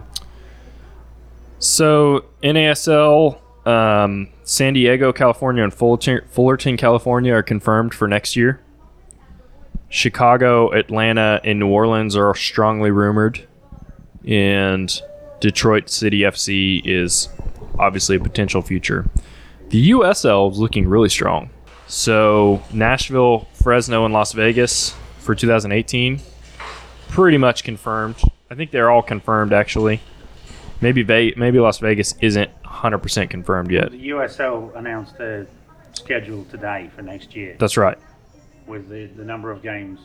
So NASL, um, San Diego, California, and Fullerton, Fullerton, California are confirmed for next year. Chicago, Atlanta, and New Orleans are strongly rumored, and Detroit City FC is obviously a potential future. The USL is looking really strong. So Nashville, Fresno, and Las Vegas for 2018, pretty much confirmed. I think they're all confirmed actually. Maybe Ve- maybe Las Vegas isn't 100% confirmed yet. The USL announced their schedule today for next year That's right. With the, the number of games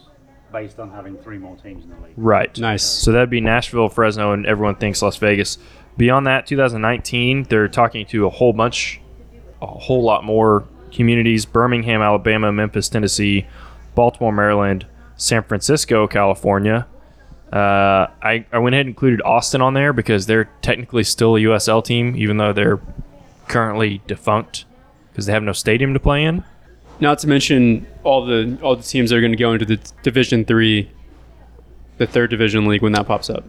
based on having three more teams in the league. Right. Nice. So that'd be Nashville, Fresno, and everyone thinks Las Vegas. Beyond that, 2019, they're talking to a whole bunch, a whole lot more communities Birmingham, Alabama, Memphis, Tennessee, Baltimore, Maryland, San Francisco, California. Uh, I, I went ahead and included Austin on there because they're technically still a USL team, even though they're currently defunct because they have no stadium to play in. Not to mention all the all the teams that are going to go into the Division Three, the third division league when that pops up.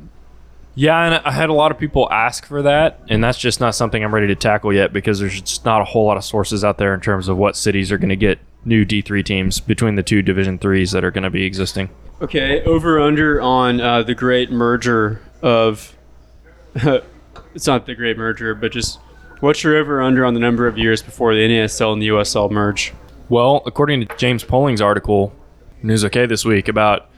Yeah, and I had a lot of people ask for that, and that's just not something I'm ready to tackle yet because there's just not a whole lot of sources out there in terms of what cities are going to get new D3 teams between the two Division threes that are going to be existing. Okay, over under on uh, the great merger of. it's not the great merger, but just what's your over under on the number of years before the NASL and the USL merge? Well, according to James Polling's article, News OK this week about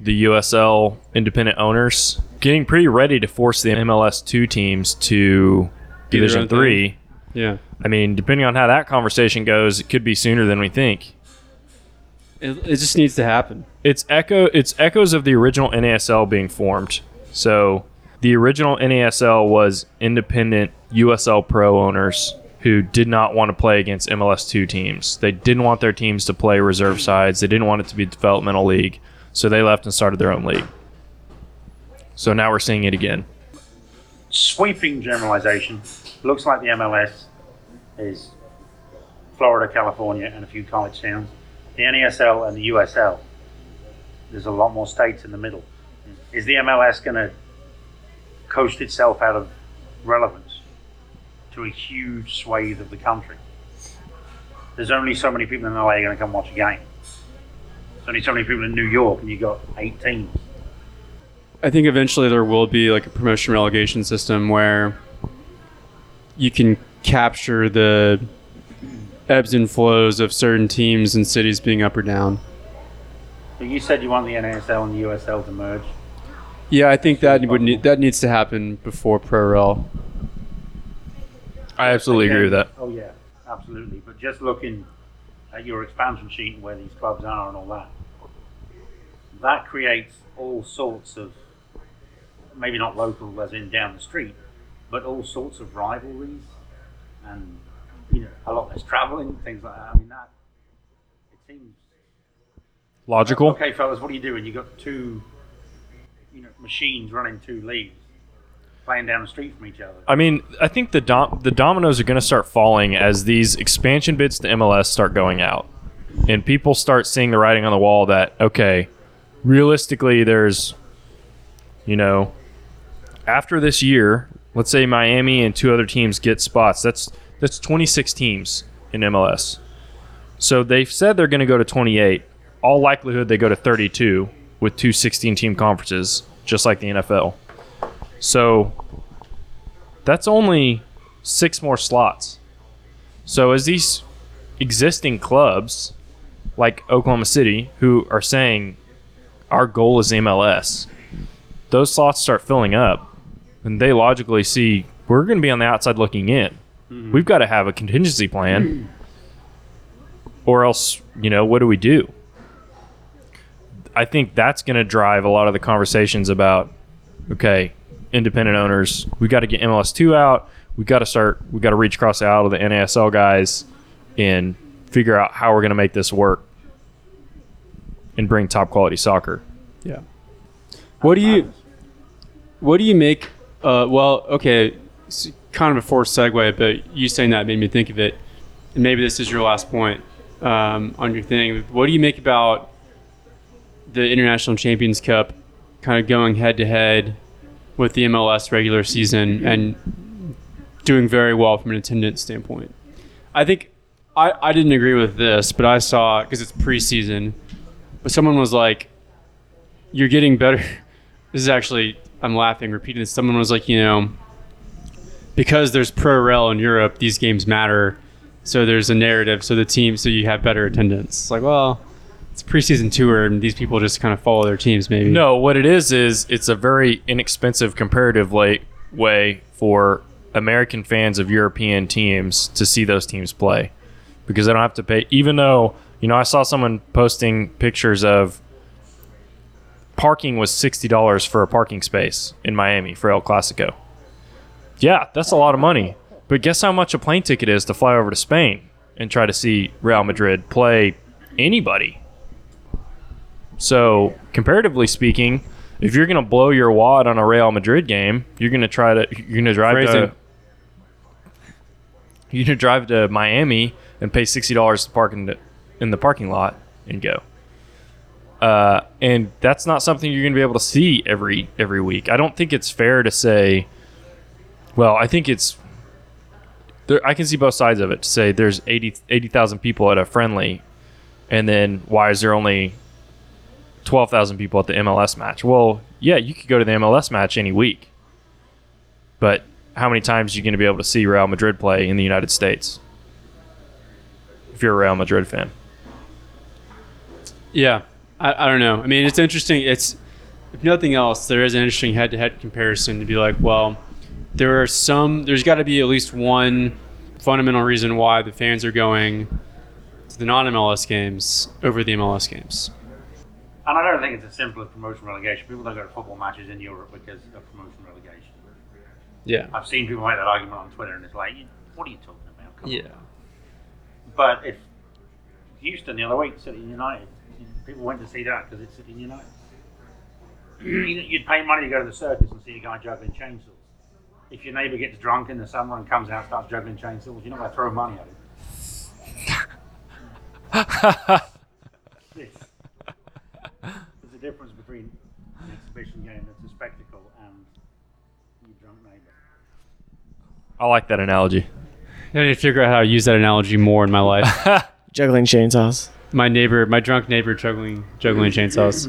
the USL independent owners getting pretty ready to force the MLS two teams to Do Division own thing. three. Yeah, I mean, depending on how that conversation goes, it could be sooner than we think. it, it just needs to happen. it's echo it's echoes of the original NASL being formed. So the original NASL was independent USL Pro owners who did not want to play against MLS two teams. They didn't want their teams to play reserve sides. They didn't want it to be a developmental league. So they left and started their own league. So now we're seeing it again. Sweeping generalization. Looks like the MLS is Florida, California, and a few college towns. The NASL and the USL there's a lot more states in the middle. Is the MLS going to coast itself out of relevance to a huge swathe of the country? There's only so many people in LA going to come watch a game. There's only so many people in New York, and you got eight teams. I think eventually there will be like a promotion relegation system where you can capture the ebbs and flows of certain teams and cities being up or down. But you said you want the NASL and the USL to merge. Yeah, I think that would need, that needs to happen before pro rel. I absolutely agree with that. Oh yeah, absolutely. But just looking at your expansion sheet and where these clubs are and all that, that creates all sorts of maybe not local as in down the street, but all sorts of rivalries and you know a lot less travelling, things like that. I mean that it seems Logical. okay, fellas. What are you doing? You got two, you know, machines running two leagues, playing down the street from each other. I mean, I think the dom- the dominoes are going to start falling as these expansion bids to MLS start going out, and people start seeing the writing on the wall that okay, realistically, there's, you know, after this year, let's say Miami and two other teams get spots. That's that's 26 teams in MLS. So they've said they're going to go to 28. All likelihood they go to 32 with two 16 team conferences, just like the NFL. So that's only six more slots. So as these existing clubs, like Oklahoma City, who are saying our goal is MLS, those slots start filling up, and they logically see we're going to be on the outside looking in. Mm-hmm. We've got to have a contingency plan, or else, you know, what do we do? I think that's going to drive a lot of the conversations about okay, independent owners, we got to get MLS two out. We got to start. We got to reach across the aisle to the NASL guys and figure out how we're going to make this work and bring top quality soccer. Yeah. What do you What do you make? Uh, well, okay, it's kind of a forced segue, but you saying that made me think of it. And maybe this is your last point um, on your thing. What do you make about the International Champions Cup kind of going head to head with the MLS regular season and doing very well from an attendance standpoint? I think I, I didn't agree with this, but I saw because it's preseason. But someone was like, "You're getting better." This is actually I'm laughing repeating this. Someone was like, you know, because there's pro rel in Europe, these games matter. So there's a narrative. So the team, so you have better attendance. It's like, well, it's preseason tour, and these people just kind of follow their teams. Maybe No, what it is is it's a very inexpensive comparative way for American fans of European teams to see those teams play because they don't have to pay. Even though you know, I saw someone posting pictures of parking was sixty dollars for a parking space in Miami for El Clasico. Yeah, that's a lot of money. But guess how much a plane ticket is to fly over to Spain and try to see Real Madrid play anybody? So, comparatively speaking, if you're going to blow your wad on a Real Madrid game, you're going to try to you're going to drive Phrasing. to you're going to drive to Miami and pay sixty dollars to park in the, in the parking lot and go. Uh, and that's not something you're going to be able to see every every week. I don't think it's fair to say. Well, I think it's. There, I can see both sides of it. To say there's 80 80,000 people at a friendly, and then why is there only twelve thousand people at the MLS match? Well, yeah, you could go to the MLS match any week, but how many times are you going to be able to see Real Madrid play in the United States? If you're a Real Madrid fan. Yeah, I, I don't know. I mean, it's interesting. It's if nothing else, there is an interesting head-to-head comparison to be like, well, there are some. There's got to be at least one fundamental reason why the fans are going to the non-MLS games over the MLS games. And I don't think it's as simple as promotion relegation. People don't go to football matches in Europe because of promotion relegation. Yeah. I've seen people make that argument on Twitter, and it's like, what are you talking about? Come on. Yeah. But if Houston the other week, City United, people went to see that because it's City United. You- You'd pay money to go to the circus and see a guy juggling chainsaws. If your neighbour gets drunk in the summer and comes out and starts juggling chainsaws, you're not going to throw money at him. It's- There's a between an exhibition game that's a spectacle and your drunk neighbour. I like that analogy. I need to figure out how to use that analogy more in my life. Juggling chainsaws. my neighbor, my drunk neighbor, juggling juggling chainsaws.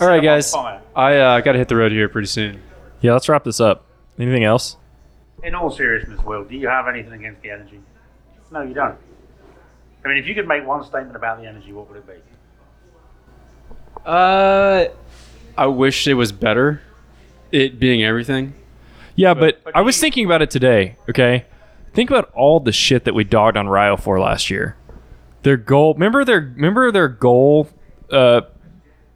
All right, Set 'em on guys. I uh, got to hit the road here pretty soon. Yeah, let's wrap this up. Anything else? In all seriousness, Will, do you have anything against the energy? No, you don't. I mean, if you could make one statement about the energy, what would it be? Uh, I wish it was better. It being everything. Yeah, but, but I was thinking about it today. Okay, think about all the shit that we dogged on Rayo for last year. Their goal. Remember their remember their goal uh,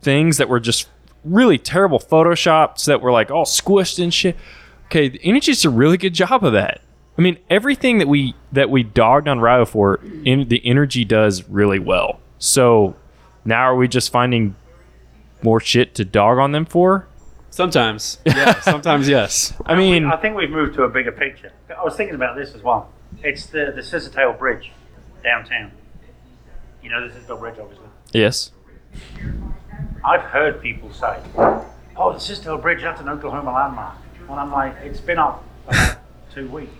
things that were just really terrible photoshops that were like all squished and shit. Okay, the Energy did a really good job of that. I mean, everything that we that we dogged on Rayo for, in, the Energy does really well. So now are we just finding more shit to dog on them for? Sometimes, yeah. sometimes, yes. I mean, I think we've moved to a bigger picture. I was thinking about this as well. It's the the Scissortail Bridge downtown. You know the Scissortail Bridge, obviously. yes. I've heard people say, "Oh, the Scissortail Bridge, that's an Oklahoma landmark," and I'm like, "It's been up about two weeks."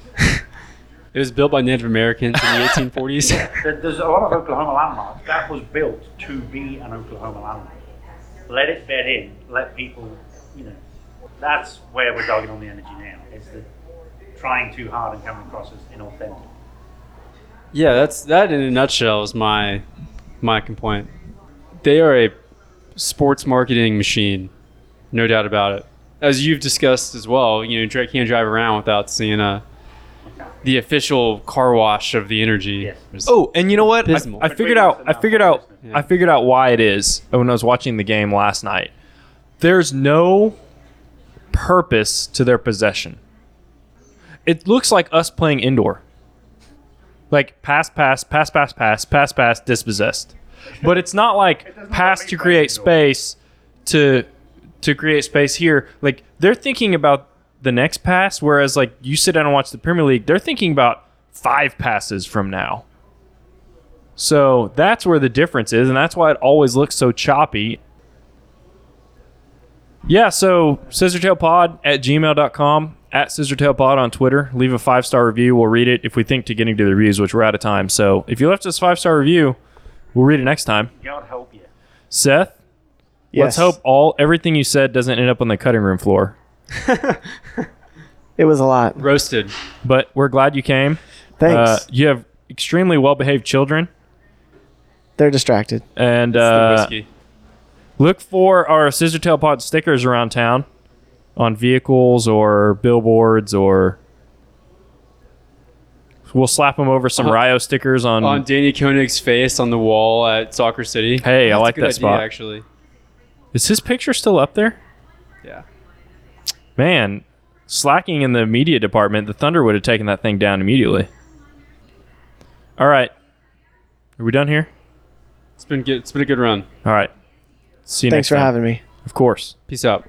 It was built by Native Americans in the 1840s. There- There's a lot of Oklahoma landmarks that was built to be an Oklahoma landmark. Let it bed in. Let people, you know. That's where we're dogging on the energy now. It's the trying too hard and coming across as inauthentic. yeah, that's that in a nutshell is my my complaint. They are a sports marketing machine, no doubt about it. As you've discussed as well, you know, Drake can't drive around without seeing a the official car wash of the energy. Yes. Oh, and you know what? I, Abysmal. I figured out. I figured out. Yeah. I figured out why it is when I was watching the game last night. There's no purpose to their possession. It looks like us playing indoor. Like pass, pass, pass, pass, pass, pass, pass, dispossessed. But it's not like doesn't pass look to like create indoor. space to to create space here. Like they're thinking about the next pass, whereas like you sit down and watch the Premier League, they're thinking about five passes from now. So that's where the difference is, and that's why it always looks so choppy. Yeah, so scissortailpod at gmail.com, at scissortailpod on Twitter. Leave a five star review. We'll read it if we think to getting to the reviews, which we're out of time. So if you left us a five star review, we'll read it next time. God help you. Seth, yes. let's hope all everything you said doesn't end up on the cutting room floor. It was a lot. Roasted. But we're glad you came. Thanks. Uh, you have extremely well behaved children. They're distracted. And It's the uh, whiskey. look for our Scissor Tail Pod stickers around town on vehicles or billboards or we'll slap them over some Uh, Rayo stickers on, on Danny Koenig's face on the wall at Soccer City. Hey, I That's a like good that idea, spot. Actually, Is his picture still up there? yeah. Man, slacking in the media department, the Thunder would have taken that thing down immediately. All right. Are we done here? It's been good. It's been a good run. All right. See you next time. Thanks next for time. having me. Of course. Peace out.